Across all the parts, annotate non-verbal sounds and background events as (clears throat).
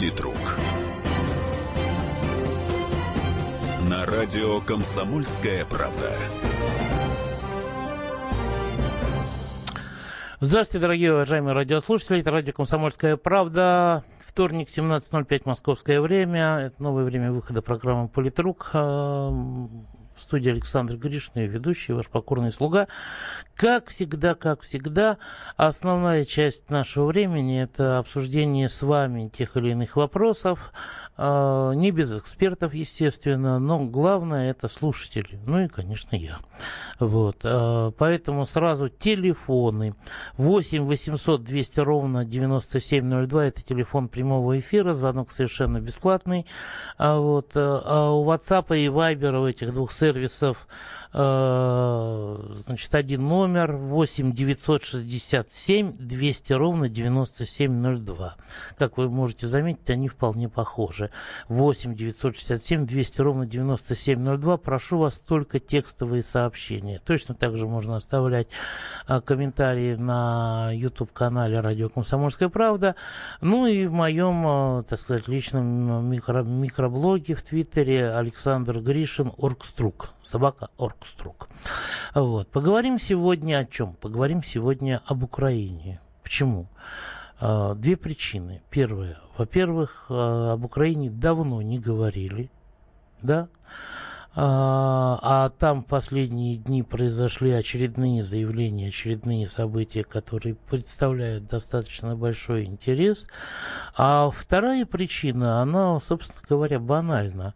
Политрук. На радио «Комсомольская правда». Здравствуйте, дорогие уважаемые радиослушатели. Это радио «Комсомольская правда». Вторник, 17.05, московское время. Это новое время выхода программы «Политрук». В студии Александр Гришин, ведущий, ваш покорный слуга. Как всегда, как всегда, основная часть нашего времени – это обсуждение с вами тех или иных вопросов, э, не без экспертов, естественно, но главное – это слушатели, ну и, конечно, я. Вот, э, поэтому сразу телефоны 8 800 200 ровно 9702 – это телефон прямого эфира, звонок совершенно бесплатный. А вот, а у WhatsApp и Viber у этих двух сервисов сервисов, значит, один номер 8 967 200 ровно 9702. Как вы можете заметить, они вполне похожи. 8 967 200 ровно 9702. Прошу вас только текстовые сообщения. Точно так же можно оставлять э, комментарии на YouTube-канале «Радио Комсомольская правда». Ну и в моем, э, так сказать, личном микро микроблоге в Твиттере Александр Гришин, Оргструк. Оргструк. Собака Оргструк. Вот. Поговорим сегодня о чем? Поговорим сегодня об Украине. Почему? А, две причины. Первая. Во-первых, а, об Украине давно не говорили. Да? А, а там в последние дни произошли очередные заявления, очередные события, которые представляют достаточно большой интерес. А вторая причина, она, собственно говоря, банальна.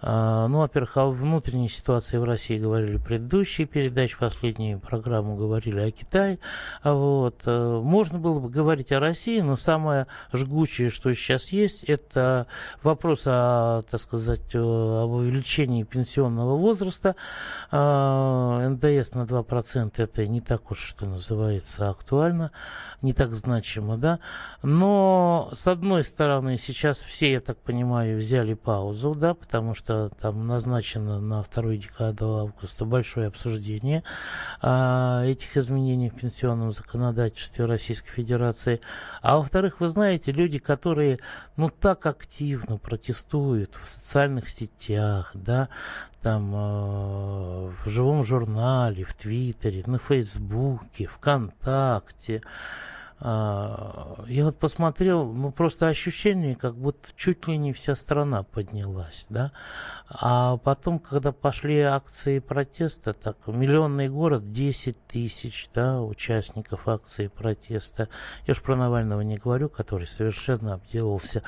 А, ну, во-первых, о внутренней ситуации в России говорили предыдущие передачи, последнюю программу говорили о Китае. Вот. Э, можно было бы говорить о России, но самое жгучее, что сейчас есть, это вопрос о, так сказать, об увеличении пенсионного возраста. А, НДС на 2% это не так уж, что называется, актуально, не так значимо, да. Но, с одной стороны, сейчас все, я так понимаю, взяли паузу, да, потому что там назначено на вторую декаду августа большое обсуждение а, этих изменений в пенсионном законодательстве Российской Федерации. А во-вторых, вы знаете, люди, которые ну так активно протестуют в социальных сетях, да, там э, в живом журнале, в Твиттере, на Фейсбуке, ВКонтакте, я вот посмотрел, ну просто ощущение, как будто чуть ли не вся страна поднялась, да. А потом, когда пошли акции протеста, так, миллионный город, 10 тысяч, да, участников акции протеста. Я уж про Навального не говорю, который совершенно обделался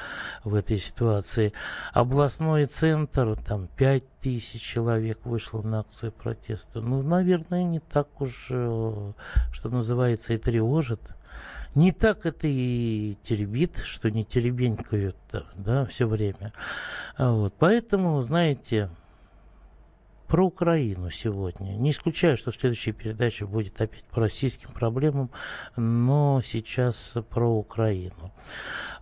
в этой ситуации. Областной центр, там, 5 тысяч человек вышло на акцию протеста. Ну, наверное, не так уж, э, что называется, и тревожит не так это и теребит, что не теребенькают, да, все время. А вот, поэтому, знаете, про Украину сегодня. Не исключаю, что следующая передача будет опять по российским проблемам, но сейчас про Украину.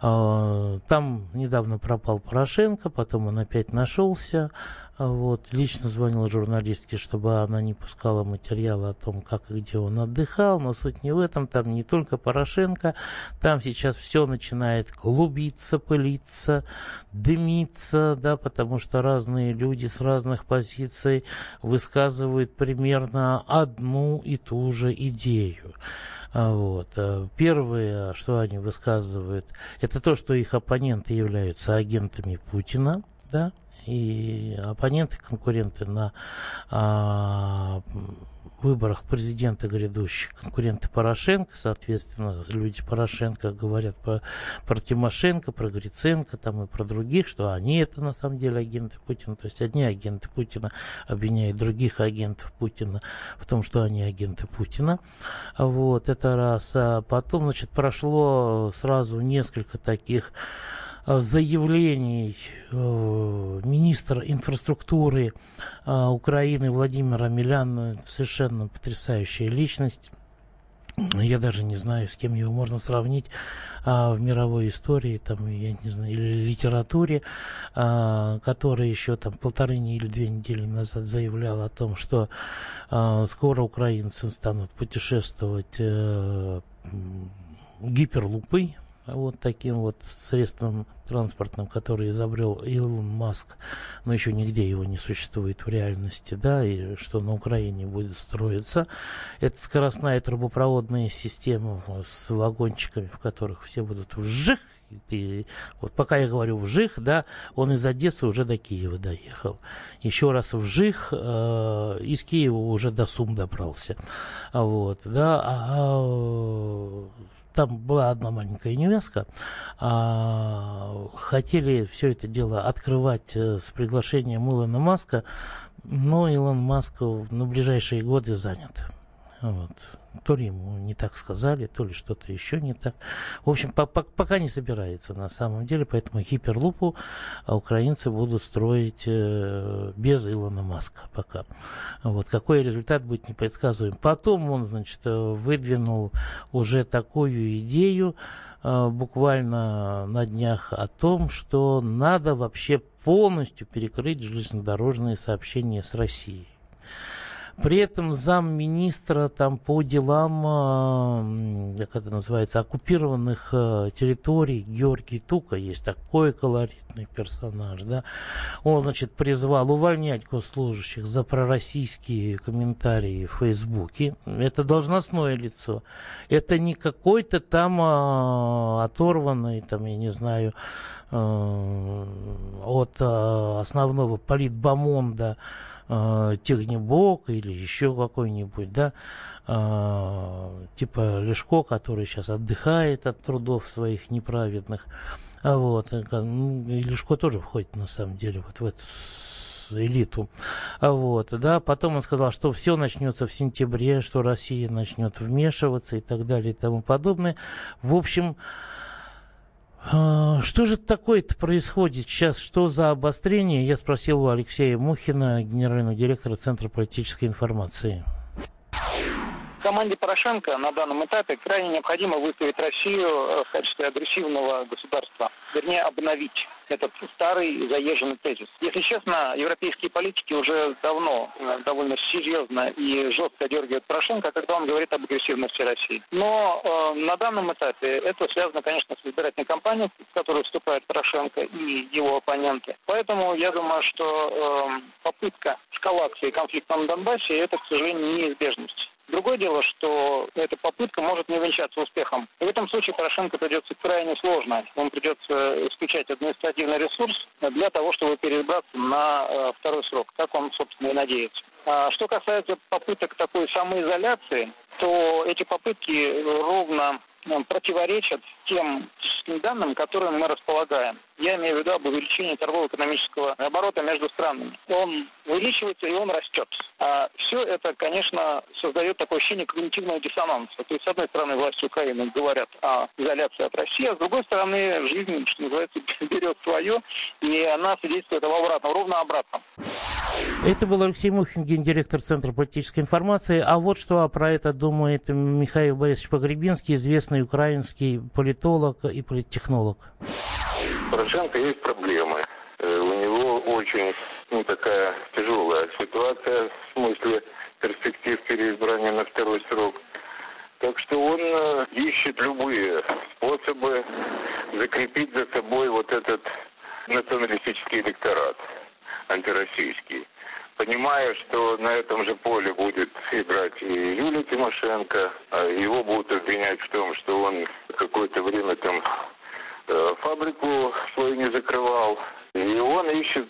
А, там недавно пропал Порошенко, потом он опять нашелся. А вот, лично звонил журналистке, чтобы она не пускала материалы о том, как и где он отдыхал, но суть не в этом, там не только Порошенко, там сейчас все начинает клубиться, пылиться, дымиться, да, потому что разные люди с разных позиций высказывают примерно одну и ту же идею. А вот. Э, первое, что они высказывают, это то, что их оппоненты являются агентами Путина, да, и оппоненты, конкуренты на а, выборах президента грядущих, конкуренты Порошенко, соответственно, люди Порошенко говорят про, про Тимошенко, про Гриценко там и про других, что они это на самом деле агенты Путина, то есть одни агенты Путина обвиняют других агентов Путина в том, что они агенты Путина. Вот, это раз. А потом, значит, прошло сразу несколько таких заявлений э, министра инфраструктуры э, Украины Владимира Милян совершенно потрясающая личность. Я даже не знаю, с кем его можно сравнить а, в мировой истории, там, я не знаю, или литературе, а, который еще там полторы или две недели назад заявлял о том, что а, скоро украинцы станут путешествовать а, гиперлупой, вот таким вот средством транспортным, который изобрел Илон Маск, но еще нигде его не существует в реальности, да, и что на Украине будет строиться. Это скоростная трубопроводная система с вагончиками, в которых все будут вжих, и вот пока я говорю вжих, да, он из Одессы уже до Киева доехал. Еще раз вжих, э, из Киева уже до Сум добрался. Вот, да, а, а там была одна маленькая невестка, а, хотели все это дело открывать э, с приглашением Илона Маска, но Илон Маск на ближайшие годы занят. Вот. То ли ему не так сказали, то ли что-то еще не так. В общем, по -по пока не собирается на самом деле, поэтому гиперлупу украинцы будут строить э, без Илона Маска пока. Вот. Какой результат будет непредсказуем. Потом он, значит, э, выдвинул уже такую идею э, буквально на днях о том, что надо вообще полностью перекрыть железнодорожные сообщения с Россией. При этом замминистра там по делам, как это называется, оккупированных э, территорий Георгий Тука, есть такой колоритный персонаж, да, он, значит, призвал увольнять госслужащих за пророссийские комментарии в Фейсбуке. Это должностное лицо. Это не какой-то там а, оторванный, там, я не знаю, от а, основного политбомонда э, Технибок или еще какой-нибудь, да, э, типа Лешко, который сейчас отдыхает от трудов своих неправедных. А вот, ну, и Лешко тоже входит на самом деле вот в эту элиту. А вот, да, потом он сказал, что все начнется в сентябре, что Россия начнет вмешиваться и так далее и тому подобное. В общем, что же такое-то происходит сейчас? Что за обострение? Я спросил у Алексея Мухина, генерального директора Центра политической информации. Команде Порошенко на данном этапе крайне необходимо выставить Россию э, в качестве агрессивного государства, вернее обновить этот старый заезженный тезис. Если честно, европейские политики уже давно э, довольно серьезно и жестко дергают Порошенко, когда он говорит об агрессивности России. Но э, на данном этапе это связано, конечно, с избирательной кампанией, в которую вступает Порошенко и его оппоненты. Поэтому я думаю, что э, попытка эскалации конфликта на Донбассе это, к сожалению, неизбежность. Другое дело, что эта попытка может не увенчаться успехом. В этом случае Порошенко придется крайне сложно. Он придется исключать административный ресурс для того, чтобы перебраться на э, второй срок, как он, собственно, и надеется. А что касается попыток такой самоизоляции, то эти попытки ровно противоречат тем данным, которыми мы располагаем. Я имею в виду об увеличении торгово-экономического оборота между странами. Он увеличивается и он растет. А все это, конечно, создает такое ощущение когнитивного диссонанса. То есть, с одной стороны, власти Украины говорят о изоляции от России, а с другой стороны, жизнь, что называется, (laughs) берет свое, и она свидетельствует об обратном, ровно обратном. Это был Алексей Мухин, гендиректор Центра политической информации. А вот что про это думает Михаил Борисович Погребинский, известный украинский политолог и политтехнолог. Порошенко есть проблемы. Э, у него очень ну, такая тяжелая ситуация в смысле перспектив переизбрания на второй срок. Так что он э, ищет любые способы закрепить за собой вот этот националистический электорат антироссийский. Понимая, что на этом же поле будет играть и Юлия Тимошенко, а его будут обвинять в том, что он какое-то время там э, фабрику свою не закрывал. И он ищет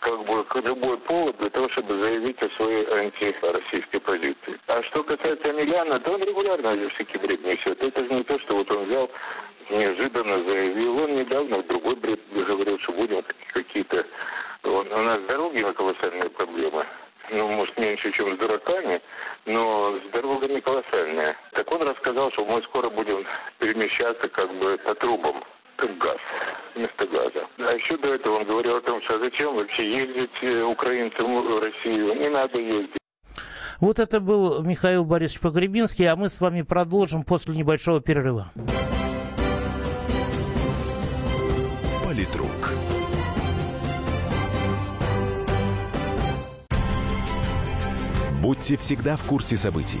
как бы любой повод для того, чтобы заявить о своей антироссийской позиции. А что касается Амеляна, то он регулярно всякий бред несет. Это же не то, что вот он взял, неожиданно заявил. Он недавно в другой бред говорил, что будем какие-то он, у нас с дорогами колоссальные проблемы. Ну, может, меньше, чем с дураками, но с дорогами колоссальные. Так он рассказал, что мы скоро будем перемещаться как бы по трубам газ, вместо газа. А еще до этого он говорил о том, что зачем вообще ездить э, украинцам в Россию, не надо ездить. Вот это был Михаил Борисович Погребинский, а мы с вами продолжим после небольшого перерыва. Политрук. Будьте всегда в курсе событий.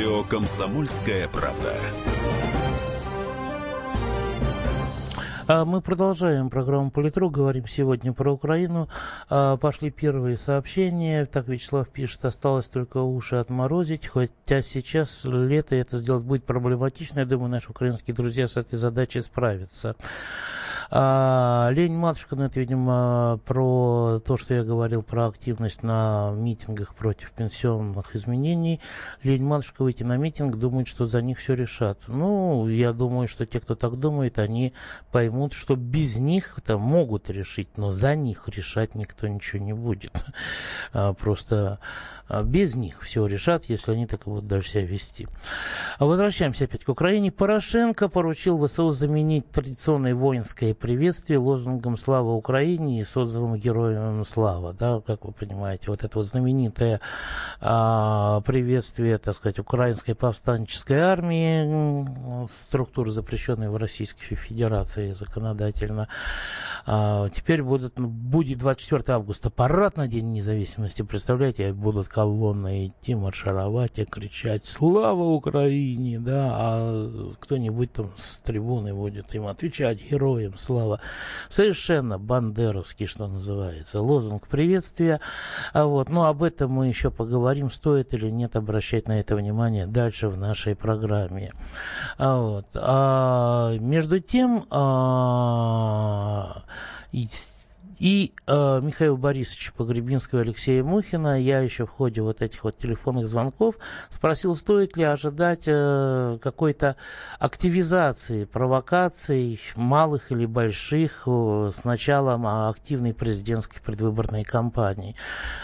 Радио «Комсомольская правда». А мы продолжаем программу «Политрук». Говорим сегодня про Украину. А, пошли первые сообщения. Так Вячеслав пишет, осталось только уши отморозить. Хотя сейчас лето это сделать будет проблематично. Я думаю, наши украинские друзья с этой задачей справятся. А, Лень Матушка, ну это, видимо, про то, что я говорил про активность на митингах против пенсионных изменений. Лень Матушка выйти на митинг, думает, что за них все решат. Ну, я думаю, что те, кто так думает, они поймут, что без них это могут решить, но за них решать никто ничего не будет. (laughs) А, просто без них все решат, если они так будут дальше себя вести. Возвращаемся опять к Украине. Порошенко поручил ВСУ заменить традиционное воинское приветствие лозунгом «Слава Украине» и с «Героям слава». Да, как вы понимаете, вот это вот знаменитое а, приветствие, так сказать, украинской повстанческой армии, структуры, запрещенной в Российской Федерации законодательно. А, теперь будут, будет 24 августа парад на День независимости. Представляете, будут колонны идти, маршировать и кричать «Слава Украине!» да, а кто-нибудь там с трибуны будет им отвечать «Героям слава!» Совершенно бандеровский, что называется, лозунг приветствия. А вот, но об этом мы еще поговорим, стоит или нет обращать на это внимание дальше в нашей программе. А вот, а, между тем, а, э, Михаил Борисович Погребинского и Алексея Мухина, я еще в ходе вот этих вот телефонных звонков спросил, стоит ли ожидать э, какой-то активизации провокаций, малых или больших, э, с началом активной президентской предвыборной кампании.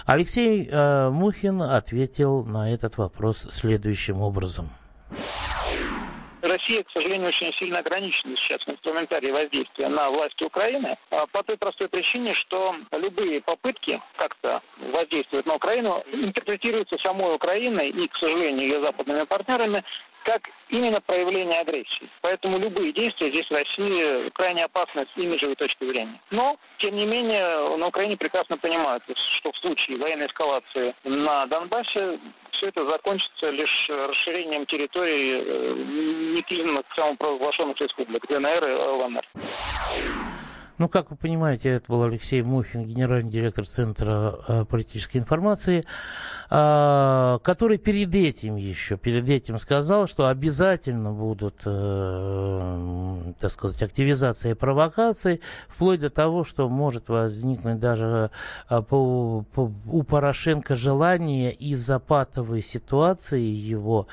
Алексей э, Мухин ответил на этот вопрос следующим образом. Россия, к сожалению, очень сильно ограничена сейчас в инструментарии воздействия на власти Украины а, по той простой причине, что любые попытки как-то воздействовать на Украину интерпретируются самой Украиной и, к сожалению, ее западными партнерами как именно проявление агрессии. Поэтому любые действия здесь в России крайне опасны с имиджевой точки зрения. Но, тем не менее, на Украине прекрасно понимают, что в случае военной эскалации на Донбассе все это закончится лишь расширением территории э, неклинных самопровозглашенных республик ДНР и ЛНР. Ну, как вы понимаете, это был Алексей Мухин, генеральный директор Центра э, политической информации, э, который перед этим еще, перед этим сказал, что обязательно будут, э, так сказать, активизация провокаций, вплоть до того, что может возникнуть даже у Порошенко желание из-за патовой ситуации его,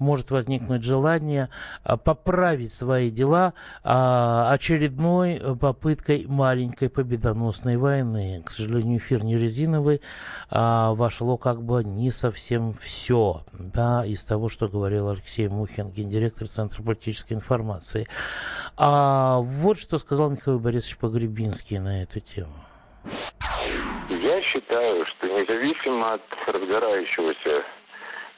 может возникнуть желание поправить свои дела э, очередной попыткой великой маленькой победоносной войны. К сожалению, эфир не резиновый, а вошло как бы не совсем все да, из того, что говорил Алексей Мухин, гендиректор Центра политической информации. А вот что сказал Михаил Борисович Погребинский на эту тему. Я считаю, что независимо от разгорающегося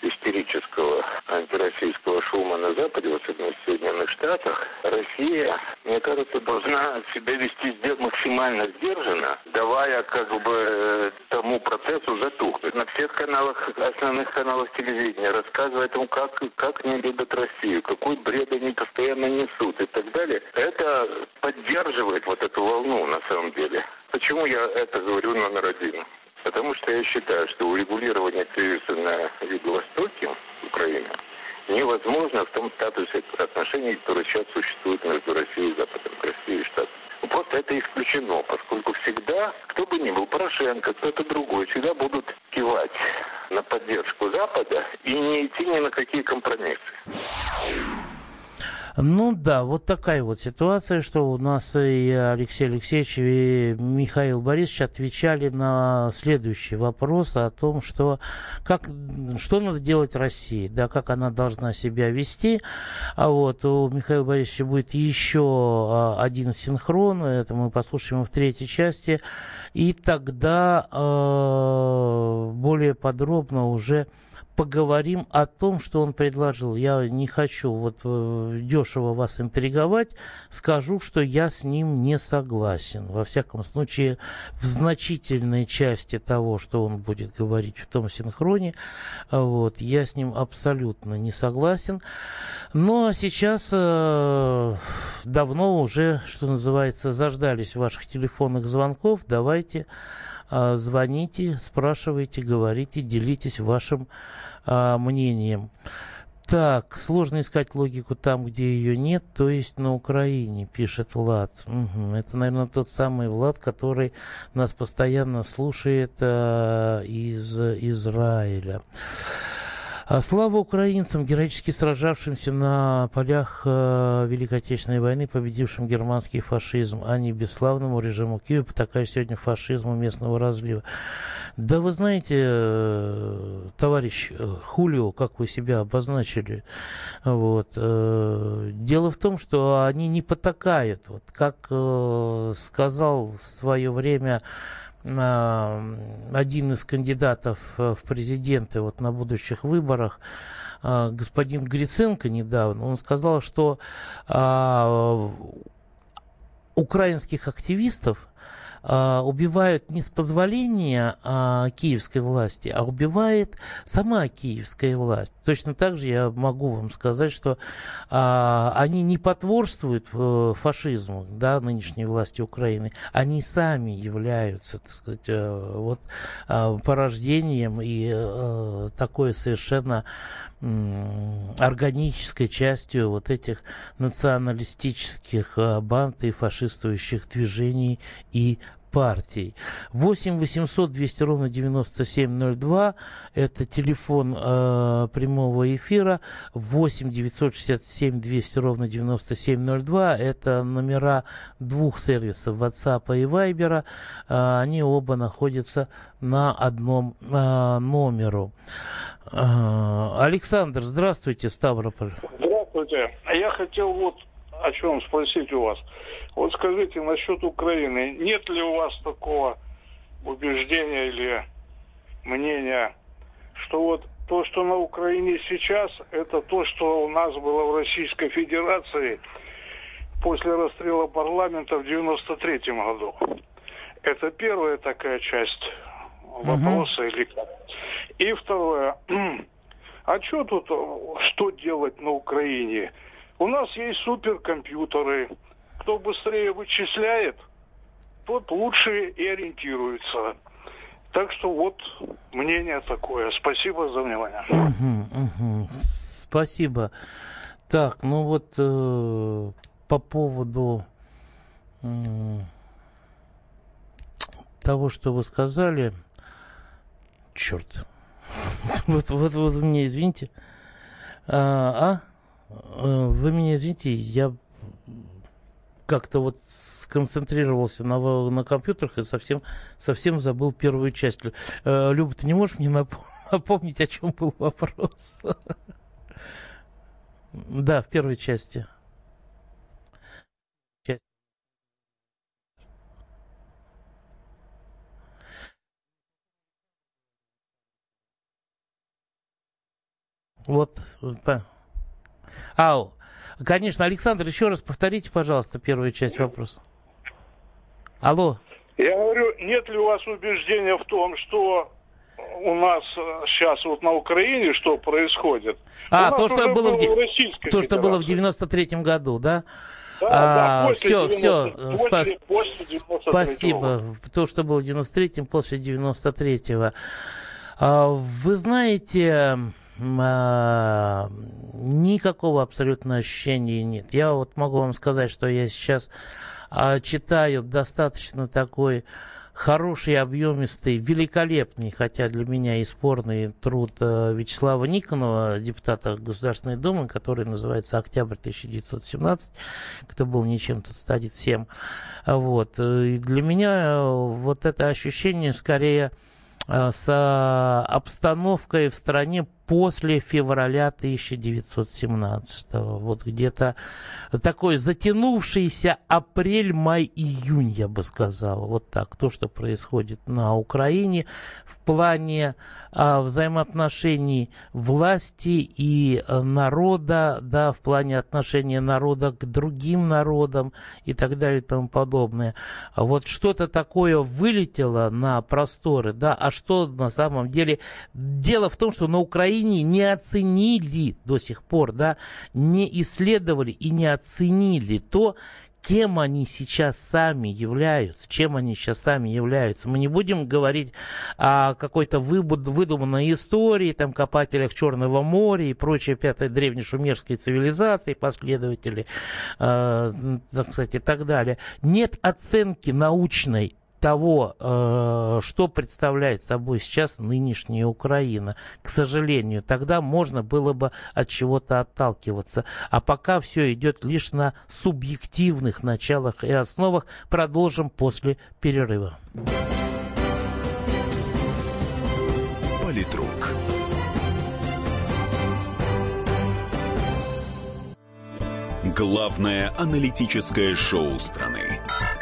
истерического антироссийского шума на Западе, в особенно в Соединенных Штатах, Россия, мне кажется, должна себя вести максимально сдержанно, давая как бы э, тому процессу затухнуть. На всех каналах, основных каналах телевидения рассказывая о том, как, как не любят Россию, какой бред они постоянно несут и так далее. Это поддерживает вот эту волну на самом деле. Почему я это говорю номер один? Потому что я считаю, что урегулирование кризиса на Юго-Востоке Украины невозможно в том статусе отношений, которые сейчас существуют между Россией и Западом, Россией и Штатами. Ну, просто это исключено, поскольку всегда, кто бы ни был, Порошенко, кто-то другой, всегда будут кивать на поддержку Запада и не идти ни на какие компромиссы. Ну да, вот такая вот ситуация, что у нас и Алексей Алексеевич, и Михаил Борисович отвечали на следующий вопрос о том, что, как, что надо делать России, да, как она должна себя вести. А вот у Михаила Борисовича будет еще а, один синхрон, это мы послушаем в третьей части, и тогда э, более подробно уже поговорим о том, что он предложил. Я не хочу вот э, дешево вас интриговать, скажу, что я с ним не согласен. Во всяком случае, в значительной части того, что он будет говорить в том синхроне, вот, я с ним абсолютно не согласен. Но ну, а сейчас э, давно уже, что называется, заждались ваших телефонных звонков. Давайте звоните, спрашивайте, говорите, делитесь вашим а, мнением. Так, сложно искать логику там, где ее нет, то есть на Украине, пишет Влад. Угу. Это, наверное, тот самый Влад, который нас постоянно слушает э, из Израиля. А слава украинцам, героически сражавшимся на полях э, Великой Отечественной войны, победившим германский фашизм, а не бесславному режиму Киева, потакая сегодня фашизму местного разлива. Да вы знаете, э, товарищ э, Хулио, как вы себя обозначили, вот, дело в том, что они не потакают. Вот, как сказал в свое время один из кандидатов э, в президенты вот на будущих выборах, а, господин Гриценко недавно, он сказал, что а, украинских активистов убивают не с позволения а, киевской власти, а убивает сама киевская власть. Точно так же я могу вам сказать, что а, они не потворствуют э, фашизму да, нынешней власти Украины, они сами являются, так сказать, э, вот, э, порождением и э, такой совершенно органической частью вот этих националистических банд и фашистующих движений и партий. 8 800 200 ровно 9702 это телефон э, прямого эфира. 8 967 200 ровно 9702 это номера двух сервисов WhatsApp и Viber. Э, они оба находятся на одном э, номеру. Э, Александр, здравствуйте, Ставрополь. Здравствуйте. Я хотел вот о чем спросить у вас. Вот скажите насчет Украины. Нет ли у вас такого убеждения или мнения, что вот то, что на Украине сейчас, это то, что у нас было в Российской Федерации после расстрела парламента в 93 году. Это первая такая часть вопроса. Угу. Или... И второе. (clears throat) А что тут, что делать на Украине? У нас есть суперкомпьютеры. Кто быстрее вычисляет, тот лучше и ориентируется. Так что вот мнение такое. Спасибо за внимание. Спасибо. Так, ну вот э, по поводу того, что вы сказали, черт, (laughs) вот, вот, вот мне извините, а, а? Э, вы меня извините, я как-то вот сконцентрировался на, на компьютерах и совсем, совсем забыл первую часть. Э, Люба, ты не можешь мне (laughs) напомнить, о чем был вопрос? (laughs) Да, в первой части. Вот, Ау. Конечно, Александр, еще раз повторите, пожалуйста, первую часть вопроса. Алло. Я говорю, нет ли у вас убеждения в том, что у нас сейчас вот на Украине что происходит? А, то, что было, в, то, что было в 93-м году, да? Да, а, да, после все, 90, все, после, после спасибо. То, что было в 93-м, после 93-го. А, вы знаете, никакого абсолютно ощущения нет. Я вот могу вам сказать, что я сейчас а, читаю достаточно такой хороший, объемистый, великолепный, хотя для меня и спорный труд э, Вячеслава Никонова, депутата Государственной Думы, который называется «Октябрь 1917», кто был ничем, тут станет всем. Вот. И для меня вот это ощущение скорее с обстановкой в стране после февраля 1917. Вот где-то такой затянувшийся апрель, май, июнь, я бы сказал. Вот так. То, что происходит на Украине в плане а, взаимоотношений власти и а, народа, да, в плане отношения народа к другим народам и так далее и тому подобное. Вот что-то такое вылетело на просторы, да, а что на самом деле? Дело в том, что на Украине Украине не оценили до сих пор, да, не исследовали и не оценили то, кем они сейчас сами являются, чем они сейчас сами являются. Мы не будем говорить о какой-то выдуманной истории, там, копателях Черного моря и прочей пятой древнешумерской цивилизации, последователи, э, так сказать, и так далее. Нет оценки научной того, э, что представляет собой сейчас нынешняя Украина. К сожалению, тогда можно было бы от чего-то отталкиваться. А пока все идет лишь на субъективных началах и основах. Продолжим после перерыва. Политрук. Главное аналитическое шоу страны.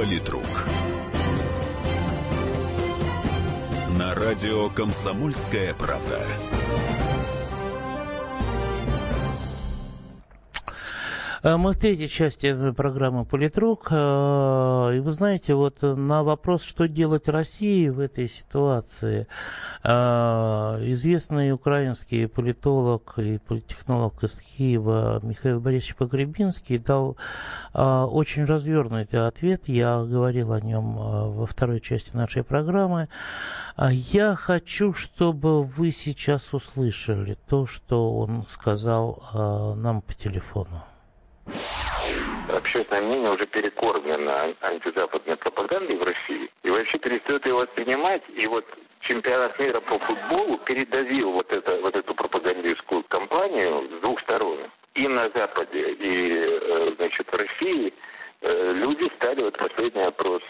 Политрук. На радио «Комсомольская правда». Мы в третьей части программы «Политрук». Э, и вы знаете, вот на вопрос, что делать России в этой ситуации, э, известный украинский политолог и политтехнолог из Киева Михаил Борисович Погребинский дал очень развернутый ответ. Я говорил о нем во второй части нашей программы. Я хочу, чтобы вы сейчас услышали то, что он сказал нам по телефону. Общественное мнение уже перекормлено антизападной пропагандой в России и вообще перестает ее воспринимать. И вот чемпионат мира по футболу передавил вот, это, вот эту пропагандистскую кампанию с двух сторон. И на Западе, и э, значит, в России э, люди стали, вот последний опрос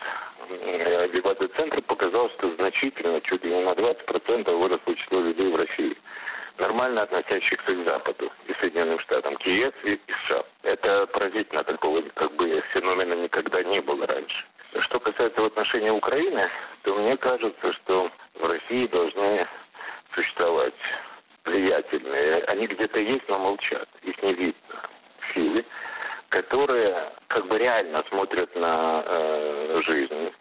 дебаты центра показал, что значительно, чуть ли не на 20% выросло число людей в России нормально относящихся к Западу и Соединенным Штатам, к ЕС и США. Это поразительно, такого как бы феномена никогда не было раньше. Что касается отношений Украины, то мне кажется, что в России должны существовать влиятельные, они где-то есть, но молчат, их не видно, силы, которые как бы реально смотрят на э, жизнь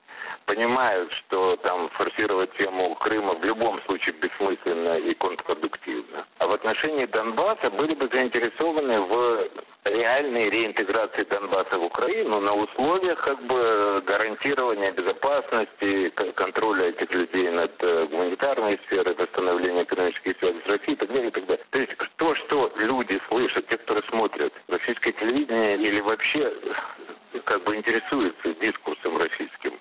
понимают, что там форсировать тему Крыма в любом случае бессмысленно и контрпродуктивно. А в отношении Донбасса были бы заинтересованы в реальной реинтеграции Донбасса в Украину на условиях как бы гарантирования безопасности, контроля этих людей над э, гуманитарной сферой, восстановления экономических связей с Россией и так далее, и так далее. То есть то, что люди слышат, те, которые смотрят российское телевидение или вообще как бы интересуются дискурсом российским,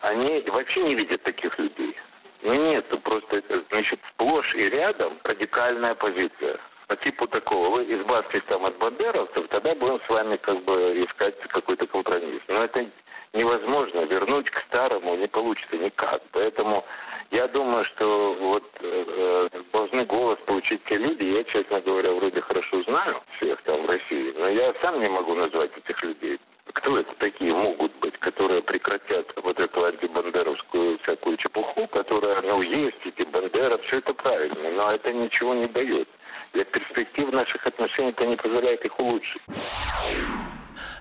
они вообще не видят таких людей. Ну нет, просто, значит, сплошь и рядом радикальная позиция. По типу такого, вы избавьтесь там от бандеровцев, тогда будем с вами как бы искать какой-то компромисс. Но это невозможно, вернуть к старому не получится никак. Поэтому я думаю, что вот э, э должны голос получить те люди, я, честно говоря, вроде хорошо знаю всех там в России, но я сам не могу назвать этих людей кто это такие могут быть, которые прекратят вот эту антибандеровскую всякую чепуху, которая, ну, есть эти бандера, все это правильно, но это ничего не дает. Для перспектив наших отношений это не позволяет их улучшить.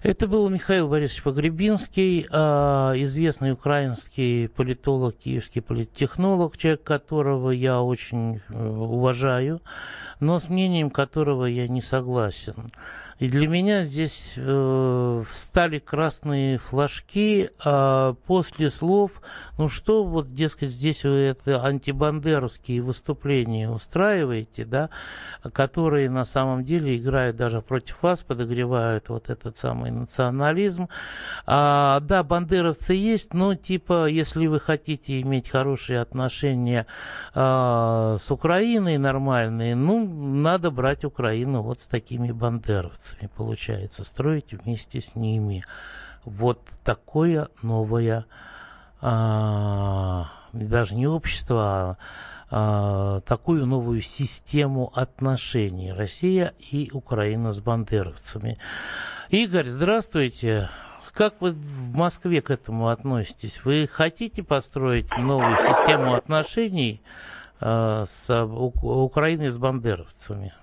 Это был Михаил Борисович Погребинский, а, известный украинский политолог, киевский политтехнолог, человек которого я очень э, уважаю, но с мнением которого я не согласен. И для меня здесь э, встали красные флажки э, после слов, ну что вот, дескать, здесь вы это антибандеровские выступления устраиваете, да, которые на самом деле играют даже против вас, подогревают вот этот самый национализм. А, да, бандеровцы есть, но типа, если вы хотите иметь хорошие отношения а, с Украиной нормальные, ну, надо брать Украину вот с такими бандеровцами получается, строить вместе с ними вот такое новое, а, даже не общество, а, а, такую новую систему отношений Россия и Украина с бандеровцами. Игорь, здравствуйте. Как вы в Москве к этому относитесь? Вы хотите построить новую систему отношений э, с Украиной с бандеровцами?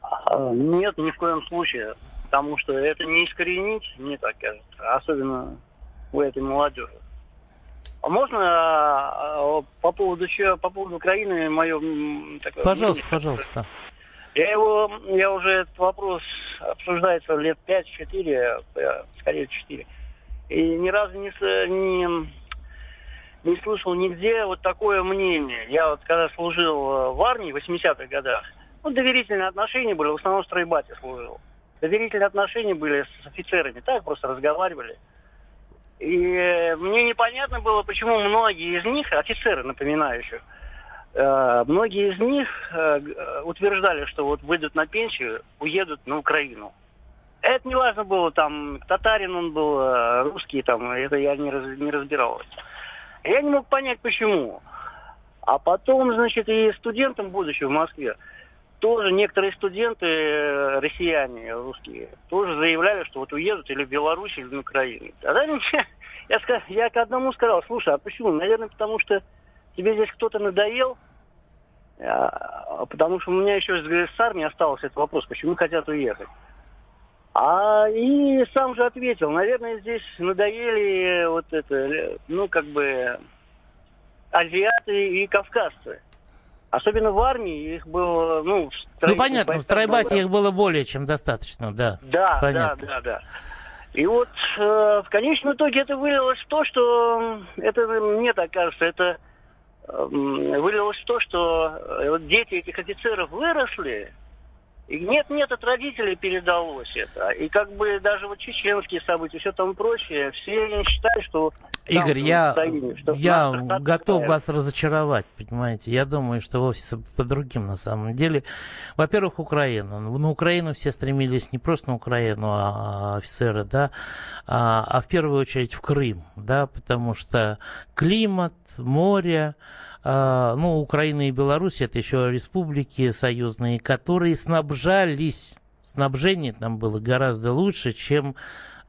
А, нет, ни в коем случае. Потому что это не искоренить, мне так кажется. Особенно у этой молодежи. А можно а, по поводу по поводу Украины мое такое Пожалуйста, мнение, пожалуйста. Я его, я уже этот вопрос обсуждается лет 5-4, э, скорее 4. И ни разу не, не, не слышал нигде вот такое мнение. Я вот когда служил э, в армии в 80-х годах, ну, доверительные отношения были, в основном стройбате служил. Доверительные отношения были с офицерами, так просто разговаривали. И мне непонятно было, почему многие из них, офицеры, напоминаю еще, э, многие из них э, утверждали, что вот выйдут на пенсию, уедут на Украину. Это не важно было, там, татарин он был, э, русский, там, это я не, раз, не разбирался. Я не мог понять, почему. А потом, значит, и студентам, будучи в Москве, тоже некоторые студенты, э, россияне, русские, тоже заявляли, что вот уедут или в Беларусь, или в Украину. Тогда я, я, к одному сказал, слушай, а почему? Наверное, потому что тебе здесь кто-то надоел, а, потому что у меня еще с армии остался этот вопрос, почему хотят уехать. А и сам же ответил, наверное, здесь надоели вот это, ну, как бы, азиаты и кавказцы. Особенно в армии их было, ну... Ну, понятно, в стройбате их было более чем достаточно, да. Да, понятно. да, да, да. И вот э, в конечном итоге это вылилось в то, что... Это, мне так кажется, это э, вылилось в то, что э, вот дети этих офицеров выросли, и нет-нет, от родителей передалось это. И как бы даже вот чеченские события, все там прочее, все считают, что... Игорь, я, Украине, что я готов такая. вас разочаровать, понимаете. Я думаю, что вовсе по другим на самом деле. Во-первых, Украина. На Украину все стремились не просто на Украину, а офицеры, да, а, а в первую очередь в Крым, да, потому что климат, море, а, ну, Украина и Беларусь, это еще республики союзные, которые снабжались, снабжение там было гораздо лучше, чем,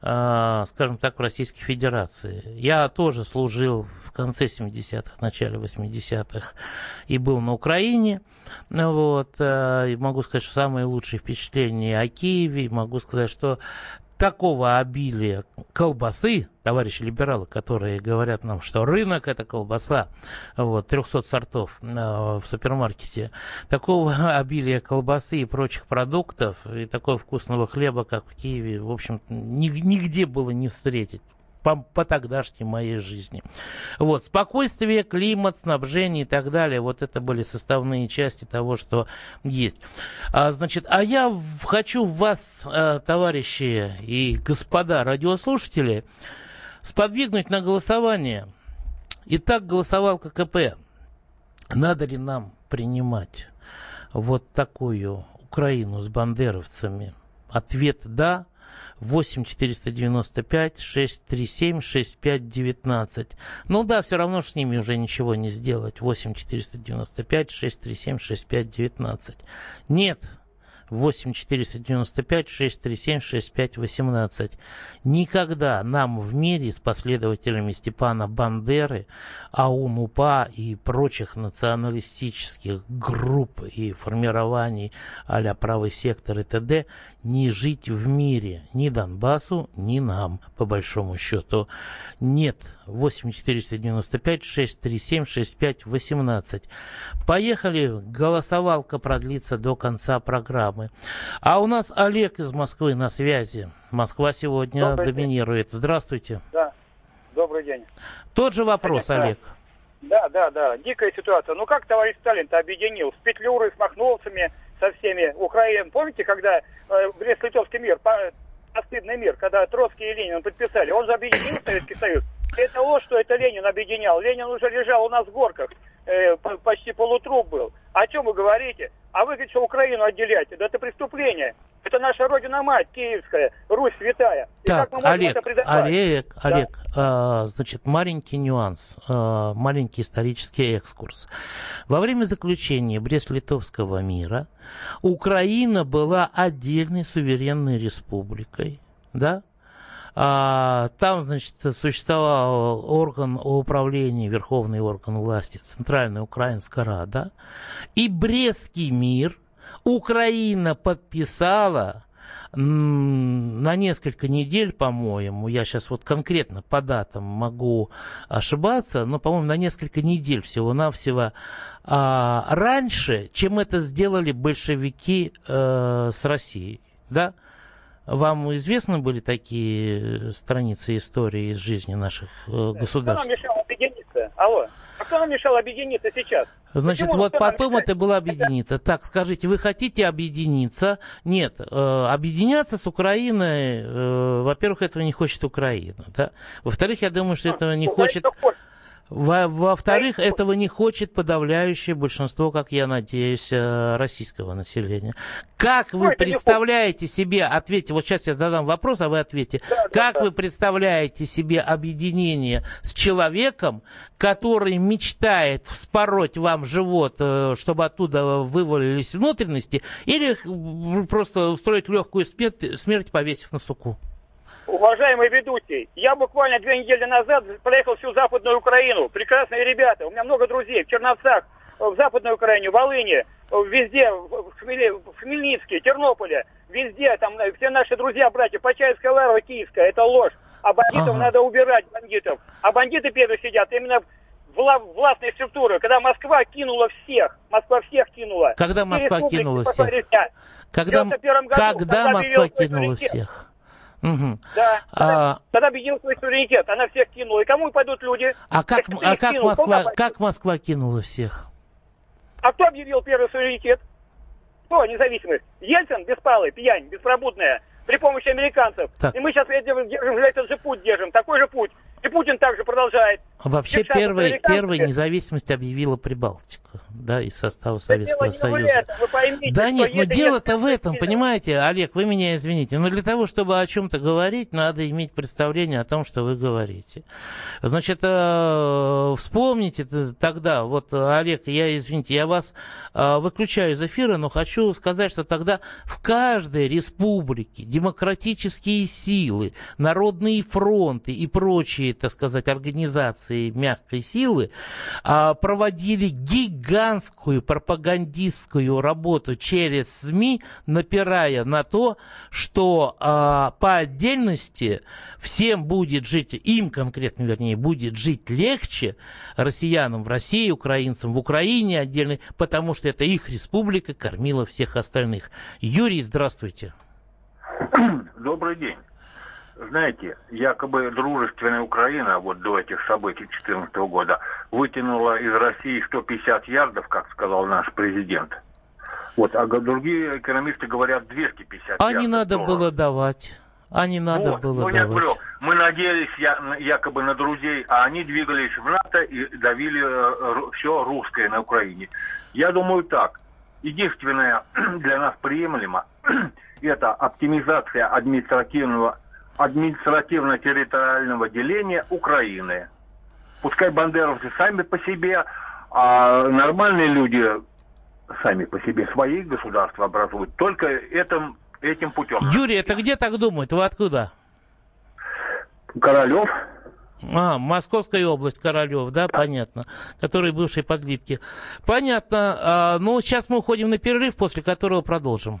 а, скажем так, в Российской Федерации. Я тоже служил в конце 70-х, начале 80-х и был на Украине. Вот, а, и могу сказать, что самые лучшие впечатления о Киеве. Могу сказать, что такого обилия колбасы, товарищи либералы, которые говорят нам, что рынок это колбаса, вот, 300 сортов э, в супермаркете, такого (laughs) обилия колбасы и прочих продуктов, и такого вкусного хлеба, как в Киеве, в общем, нигде было не встретить по, по тогдашней моей жизни. Вот, спокойствие, климат, снабжение и так далее, вот это были составные части того, что есть. А, значит, а я хочу вас, э, товарищи и господа радиослушатели, сподвигнуть на голосование. Итак, голосовал ККП. Надо ли нам принимать вот такую Украину с бандеровцами? Ответ «да». 8 495 637 65 19. Ну да, все равно с ними уже ничего не сделать. 8 495 637 65 19. Нет, 8 495 637 65 18. Никогда нам в мире с последователями Степана Бандеры, АУН-УПА и прочих националистических групп и формирований а правый сектор и т.д. не жить в мире ни Донбассу, ни нам, по большому счету. Нет 8 495 637 65 18. Поехали. Голосовалка продлится до конца программы. А у нас Олег из Москвы на связи. Москва сегодня Добрый доминирует. День. Здравствуйте. Да. Добрый день. Тот же вопрос, Конечно. Олег. Да, да, да. Дикая ситуация. Ну как товарищ Сталин-то объединил с Петлюрой, с Махновцами, со всеми Украин. Помните, когда э, Брест-Литовский мир, постыдный мир, когда Троцкий и Ленин подписали, он же объединил Советский Союз. Это ложь, что это Ленин объединял. Ленин уже лежал у нас в горках, э, почти полутруп был. О чем вы говорите? А вы говорите, что Украину отделяете. Да это преступление. Это наша родина-мать, киевская, Русь святая. И так, Олег, Олег, да? Олег, э, значит, маленький нюанс, э, маленький исторический экскурс. Во время заключения Брест-Литовского мира Украина была отдельной суверенной республикой, да, а, там, значит, существовал орган управления, верховный орган власти, Центральная Украинская Рада. И Брестский мир Украина подписала на несколько недель, по-моему, я сейчас вот конкретно по датам могу ошибаться, но, по-моему, на несколько недель всего-навсего а, раньше, чем это сделали большевики э, с Россией, да, вам известны были такие э, страницы истории из жизни наших э, государств? Кто нам мешал объединиться? Алло. А кто нам мешал объединиться сейчас? Значит, Почему? вот потом это было объединиться. Так, скажите, вы хотите объединиться? Нет, э, объединяться с Украиной, э, во-первых, этого не хочет Украина, да? Во-вторых, я думаю, что этого не хочет... Во-вторых, во этого не хочет подавляющее большинство, как я надеюсь, э, российского населения. Как вы представляете себе, ответьте, вот сейчас я задам вопрос, а вы ответьте, да, как да, вы представляете себе объединение с человеком, который мечтает вспороть вам живот, э, чтобы оттуда вывалились внутренности, или просто устроить легкую смерть, смерть повесив на суку? Уважаемый ведущий, я буквально две недели назад проехал всю Западную Украину. Прекрасные ребята. У меня много друзей в Черновцах, в Западной Украине, в Волыне, везде, в, Хмеле, в Хмельницке, Тернополе, везде. Там все наши друзья, братья, Почаевская Лара, Киевская. Это ложь. А бандитов ага. надо убирать, бандитов. А бандиты первые сидят именно вла властные структуры, когда Москва кинула всех, Москва всех кинула. Когда Москва кинула всех? Когда, году, когда Москва кинула всех? Угу. Да. А... Тогда объединил свой суверенитет. Она всех кинула. И кому пойдут люди? А как, а как, кинул, Москва, как Москва кинула всех? А кто объявил первый суверенитет? Кто независимость? Ельцин беспалый, пьянь, беспробудная, при помощи американцев. Так. И мы сейчас держим, держим этот же путь держим, такой же путь. И Путин также продолжает. Вообще первый, первый независимость объявила Прибалтика, да, из состава Советского да Союза. этом, вы поймите, да нет, но дело-то в этом, понимаете, Олег, вы меня извините, но для того, чтобы о чем-то говорить, надо иметь представление о том, что вы говорите. Значит, э, вспомните тогда, вот, Олег, я, извините, я вас э, выключаю из эфира, но хочу сказать, что тогда в каждой республике демократические силы, народные фронты и прочие, так сказать, организации мягкой силы а, проводили гигантскую пропагандистскую работу через СМИ, напирая на то, что а, по отдельности всем будет жить, им конкретно, вернее, будет жить легче, россиянам в России, украинцам в Украине отдельно, потому что это их республика кормила всех остальных. Юрий, здравствуйте. Добрый день знаете, якобы дружественная Украина вот до этих событий 2014 года вытянула из России 150 ярдов, как сказал наш президент. Вот, а другие экономисты говорят 250 А не надо долларов. было давать. А не надо вот, было ну, давать. Я говорю, мы надеялись я, якобы на друзей, а они двигались в НАТО и давили э, все русское на Украине. Я думаю так. Единственное (clears throat) для нас приемлемо (clears throat) это оптимизация административного административно-территориального деления Украины. Пускай бандеровцы сами по себе, а нормальные люди сами по себе свои государства образуют. Только этим, этим путем. Юрий, это где так думают? Вы откуда? Королев. А, Московская область, Королев, да, понятно. Который бывший подлипки. Понятно. А, ну, сейчас мы уходим на перерыв, после которого продолжим.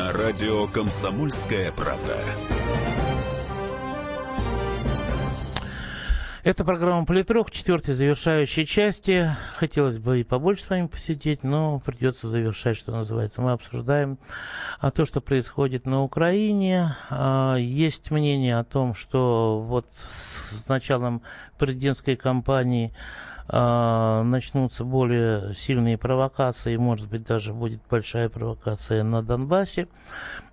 На радио «Комсомольская правда». Это программа «Политрук», четвертой завершающей части. Хотелось бы и побольше с вами посидеть, но придется завершать, что называется. Мы обсуждаем а, то, что происходит на Украине. А, есть мнение о том, что вот с началом президентской кампании начнутся более сильные провокации, может быть, даже будет большая провокация на Донбассе.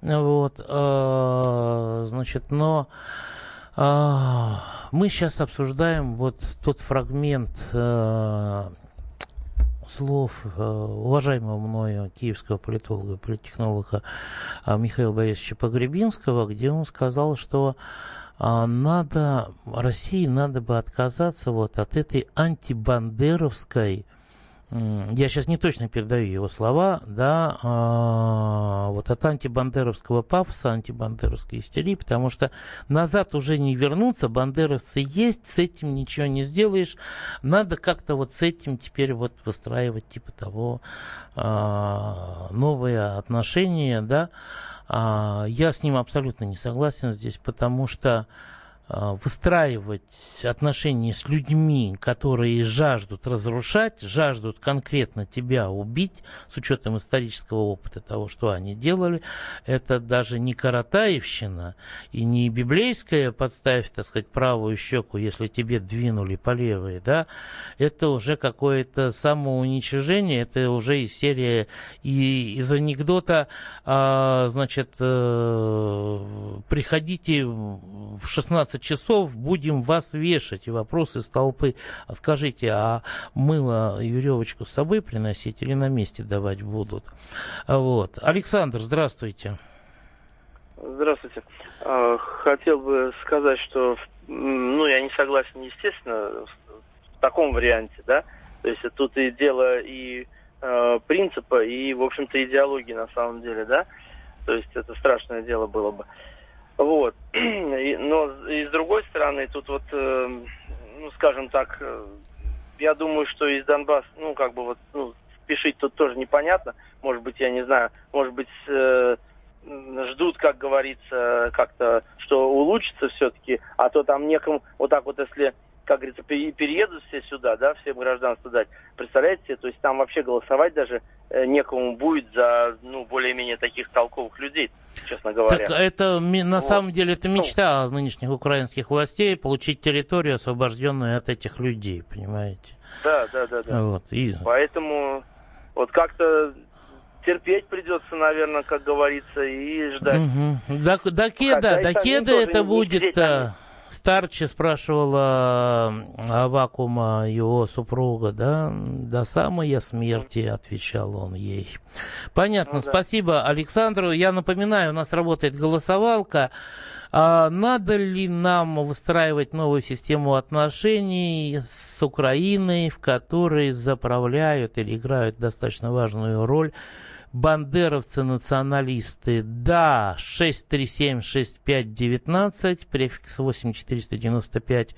Вот, значит, но мы сейчас обсуждаем вот тот фрагмент слов уважаемого мною киевского политолога, политтехнолога Михаила Борисовича Погребинского, где он сказал, что надо, России надо бы отказаться вот от этой антибандеровской я сейчас не точно передаю его слова, да, а, вот от антибандеровского пафоса, антибандеровской истерии, потому что назад уже не вернуться, бандеровцы есть, с этим ничего не сделаешь, надо как-то вот с этим теперь вот выстраивать типа того а, новые отношения, да, а, я с ним абсолютно не согласен здесь, потому что выстраивать отношения с людьми, которые жаждут разрушать, жаждут конкретно тебя убить, с учетом исторического опыта того, что они делали, это даже не Каратаевщина и не библейская подставь, так сказать, правую щеку, если тебе двинули по левой, да, это уже какое-то самоуничижение, это уже из серии и из анекдота, а, значит, э, приходите в 16 15 часов будем вас вешать. И вопрос из толпы, а скажите, а мыло и веревочку с собой приносить или на месте давать будут? Вот. Александр, здравствуйте. Здравствуйте. А, хотел бы сказать, что ну, я не согласен, естественно, в таком варианте, да. То есть тут и дело и э, принципа, и, в общем-то, идеологии на самом деле, да. То есть это страшное дело было бы. Вот. (clears throat) Но и с другой стороны, тут вот, э, ну, скажем так, э, я думаю, что из Донбасса, ну, как бы вот, ну, спешить тут тоже непонятно. Может быть, я не знаю, может быть, э, ждут, как говорится, как-то, что улучшится все-таки, а то там некому, вот так вот, если как говорится, переедут все сюда, да, всем гражданство дать. Представляете, то есть там вообще голосовать даже э, некому будет за, ну, более-менее таких толковых людей, честно говоря. Так это, на вот. самом деле, это ну. мечта ну, нынешних украинских властей, получить территорию, освобожденную от этих людей, понимаете? Да, да, да, да. Вот, и... Поэтому вот как-то терпеть придется, наверное, как говорится, и ждать. Угу. До, до кеда, до кеда это будет... А... Старче спрашивала Авакума, его супруга, да, до самой смерти, отвечал он ей. Понятно, ну, да. спасибо Александру. Я напоминаю, у нас работает голосовалка. А надо ли нам выстраивать новую систему отношений с Украиной, в которой заправляют или играют достаточно важную роль бандеровцы-националисты, да, 637-6519, префикс 8495,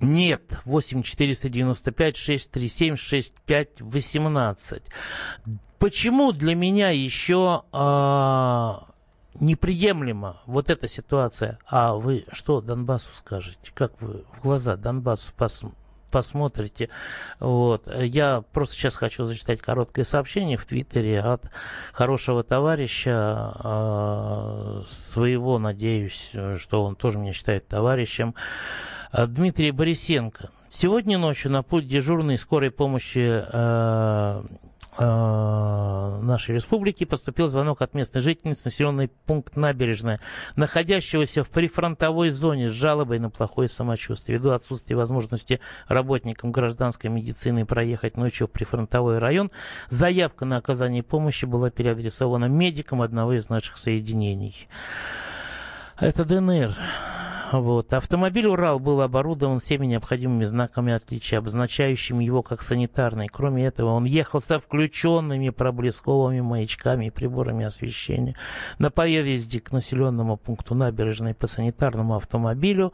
нет, 8495-637-6518. Почему для меня еще а, неприемлема вот эта ситуация? А вы что Донбассу скажете? Как вы в глаза Донбассу посмотрите? Посмотрите. Вот. Я просто сейчас хочу зачитать короткое сообщение в Твиттере от хорошего товарища, э, своего, надеюсь, что он тоже меня считает товарищем. Дмитрий Борисенко. Сегодня ночью на путь дежурной скорой помощи э, нашей республики поступил звонок от местной жительницы, населенный пункт Набережная, находящегося в прифронтовой зоне с жалобой на плохое самочувствие. Ввиду отсутствия возможности работникам гражданской медицины проехать ночью в прифронтовой район, заявка на оказание помощи была переадресована медикам одного из наших соединений. Это ДНР. Вот. Автомобиль «Урал» был оборудован всеми необходимыми знаками отличия, обозначающими его как санитарный. Кроме этого, он ехал со включенными проблесковыми маячками и приборами освещения. На поезде к населенному пункту набережной по санитарному автомобилю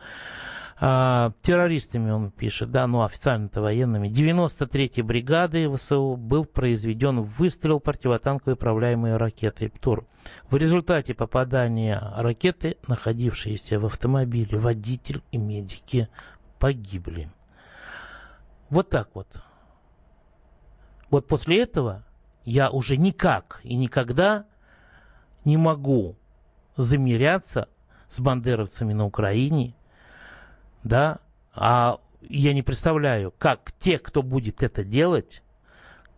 а, террористами, он пишет, да, ну официально-то военными, 93-й бригады ВСУ был произведен выстрел противотанковой управляемой ракетой «Птур». В результате попадания ракеты, находившиеся в автомобиле, водитель и медики погибли. Вот так вот. Вот после этого я уже никак и никогда не могу замеряться с бандеровцами на Украине, да, а я не представляю, как те, кто будет это делать,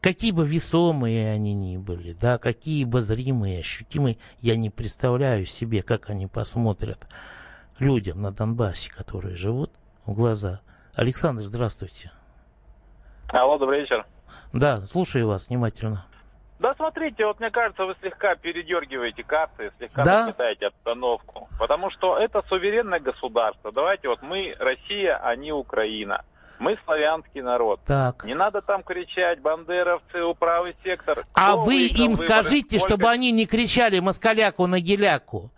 какие бы весомые они ни были, да, какие бы зримые, ощутимые, я не представляю себе, как они посмотрят людям на Донбассе, которые живут, в глаза. Александр, здравствуйте. Алло, добрый вечер. Да, слушаю вас внимательно. Да смотрите, вот мне кажется, вы слегка передергиваете карты, слегка да? нагнетаете обстановку. Потому что это суверенное государство. Давайте вот мы Россия, а не Украина. Мы славянский народ. Так. Не надо там кричать, бандеровцы, правый сектор. А Кто вы им скажите, Сколько... чтобы они не кричали москаляку на геляку.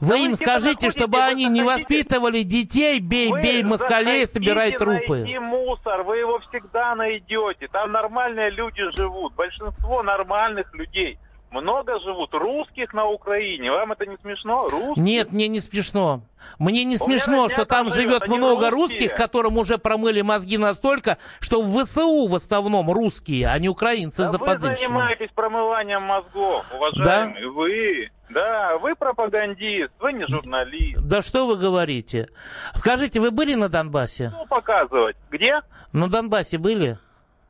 Вы да им вы скажите, чтобы они не воспитывали детей, бей, вы бей москалей, собирай трупы. Найти мусор, вы его всегда найдете. Там нормальные люди живут, большинство нормальных людей. Много живут русских на Украине. Вам это не смешно? Русских? Нет, мне не смешно. Мне не смешно, что там живет много русских, которым уже промыли мозги настолько, что в ВСУ в основном русские, а не украинцы да западные. Вы занимаетесь промыванием мозгов, уважаемые. Да? Вы. Да, вы пропагандист, вы не журналист. Да что вы говорите? Скажите, вы были на Донбассе? Что показывать? Где? На Донбассе были?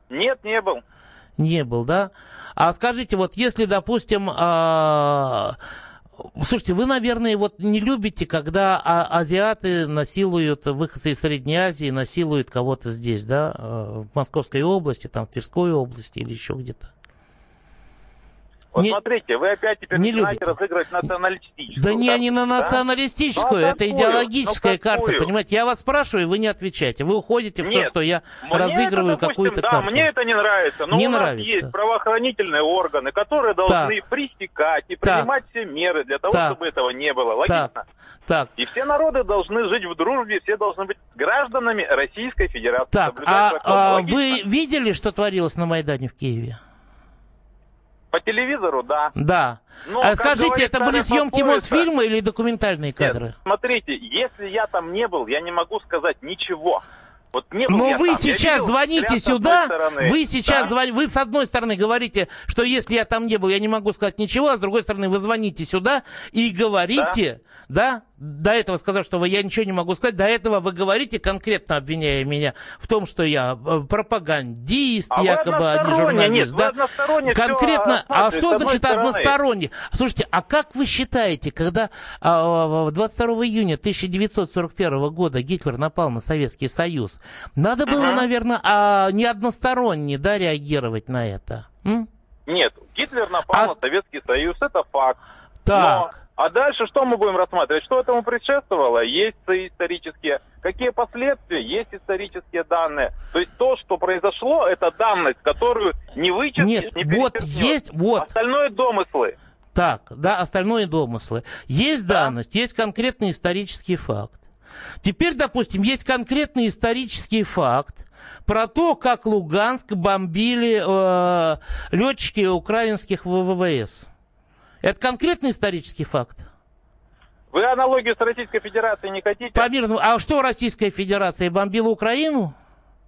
Нет, не был. Не был, да? А скажите, вот если, допустим, а... Слушайте, вы, наверное, вот не любите, когда а, азиаты насилуют, выходцы из Средней Азии насилуют кого-то здесь, да, э, в Московской области, там, в Тверской области или еще где-то. Вот не, смотрите, вы опять теперь не начинаете любите. разыгрывать националистическую. Да не, не на националистическую, да? Это идеологическая ну, карта, понимаете? Я вас спрашиваю, вы не отвечаете. Вы уходите в Нет, то, что я разыгрываю какую-то да, карту. мне это не нравится, но не у нас нравится. есть правоохранительные органы, которые должны так. пресекать и принимать так. все меры для того, так. чтобы этого не было. Логично? Так. так. И все народы должны жить в дружбе, все должны быть гражданами Российской Федерации. Так, а, а вы видели, что творилось на Майдане в Киеве? По телевизору, да. Да. Но, а скажите, это были съемки Мосфильма или документальные кадры? Нет, смотрите, если я там не был, я не могу сказать ничего. Вот не Но вы там. сейчас видел, звоните сюда, вы сейчас да? звоните, вы с одной стороны говорите, что если я там не был, я не могу сказать ничего, а с другой стороны вы звоните сюда и говорите, да, да до этого сказал, что вы, я ничего не могу сказать, до этого вы говорите, конкретно обвиняя меня в том, что я э, пропагандист, а якобы, а не журналист. Нет, да? Конкретно, а что значит односторонне? Слушайте, а как вы считаете, когда а, 22 июня 1941 года Гитлер напал на Советский Союз, надо было, угу. наверное, а, не односторонне да, реагировать на это? М? Нет, Гитлер напал а... на Советский Союз, это факт. Так. Но а дальше что мы будем рассматривать? Что этому предшествовало? Есть исторические. Какие последствия? Есть исторические данные. То есть то, что произошло, это данность, которую не вычислить, Нет, не вот есть, вот. Остальное домыслы. Так, да, остальное домыслы. Есть да. данность, есть конкретный исторический факт. Теперь, допустим, есть конкретный исторический факт про то, как Луганск бомбили э, летчики украинских ВВС. Это конкретный исторический факт? Вы аналогию с Российской Федерацией не хотите? По мирному. А что Российская Федерация бомбила Украину?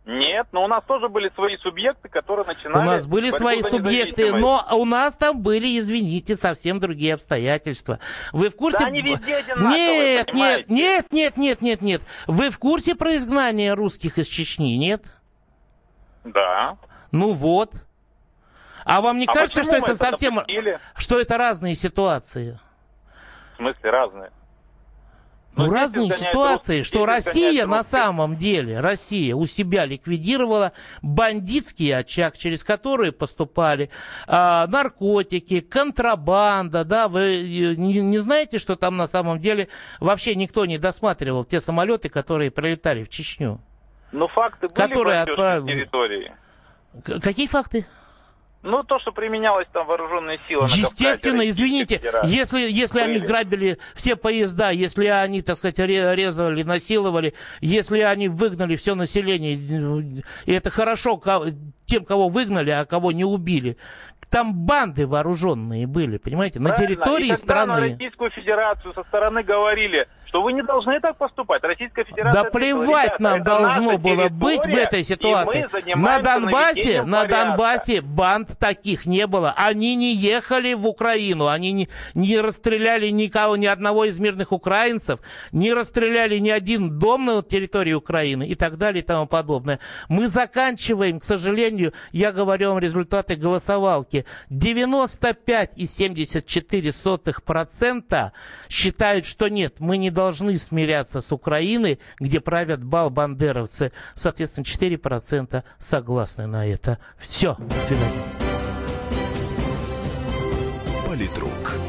Нет, но у нас тоже были свои субъекты, которые начинали... У нас были свои субъекты, но у нас там были, извините, совсем другие обстоятельства. Вы в курсе... Да они везде одинаковые, Нет, понимаете? нет, нет, нет, нет, нет, нет. Вы в курсе про изгнание русских из Чечни, нет? Да. Ну вот. А вам не А кажется, что это совсем... допустили? Что это разные ситуации? В смысле разные? Ну, Но здесь разные ситуации, что Россия на самом деле, Россия у себя ликвидировала бандитский очаг, через который поступали а, наркотики, контрабанда, да, вы э, не, не знаете, что там на самом деле вообще никто не досматривал те самолеты, которые прилетали в Чечню? Но факты были Которые отправил- территории. Какие факты? Ну, то, что применялось там вооруженные силы Естественно, Кавказе, извините, если, если они грабили все поезда, если они, так сказать, ре- резали, насиловали, если они выгнали все население, и это хорошо тем, кого выгнали, а кого не убили. Там банды вооруженные были, понимаете, на Правильно. территории И когда на страны. Российскую Федерацию со стороны говорили, что вы не должны так поступать. Российская Федерация... Да плевать «Ребята, нам должно было быть в этой ситуации. На Донбассе, на порядка». Донбассе банд таких не было. Они не ехали в Украину, они не, не расстреляли никого, ни одного из мирных украинцев, не расстреляли ни один дом на территории Украины и так далее и тому подобное. Мы заканчиваем, к сожалению, я говорю вам результаты голосовалки. 95,74% считают, что нет, мы не должны смиряться с Украиной, где правят балбандеровцы. Соответственно, 4% согласны на это. Все, до свидания. Политрук.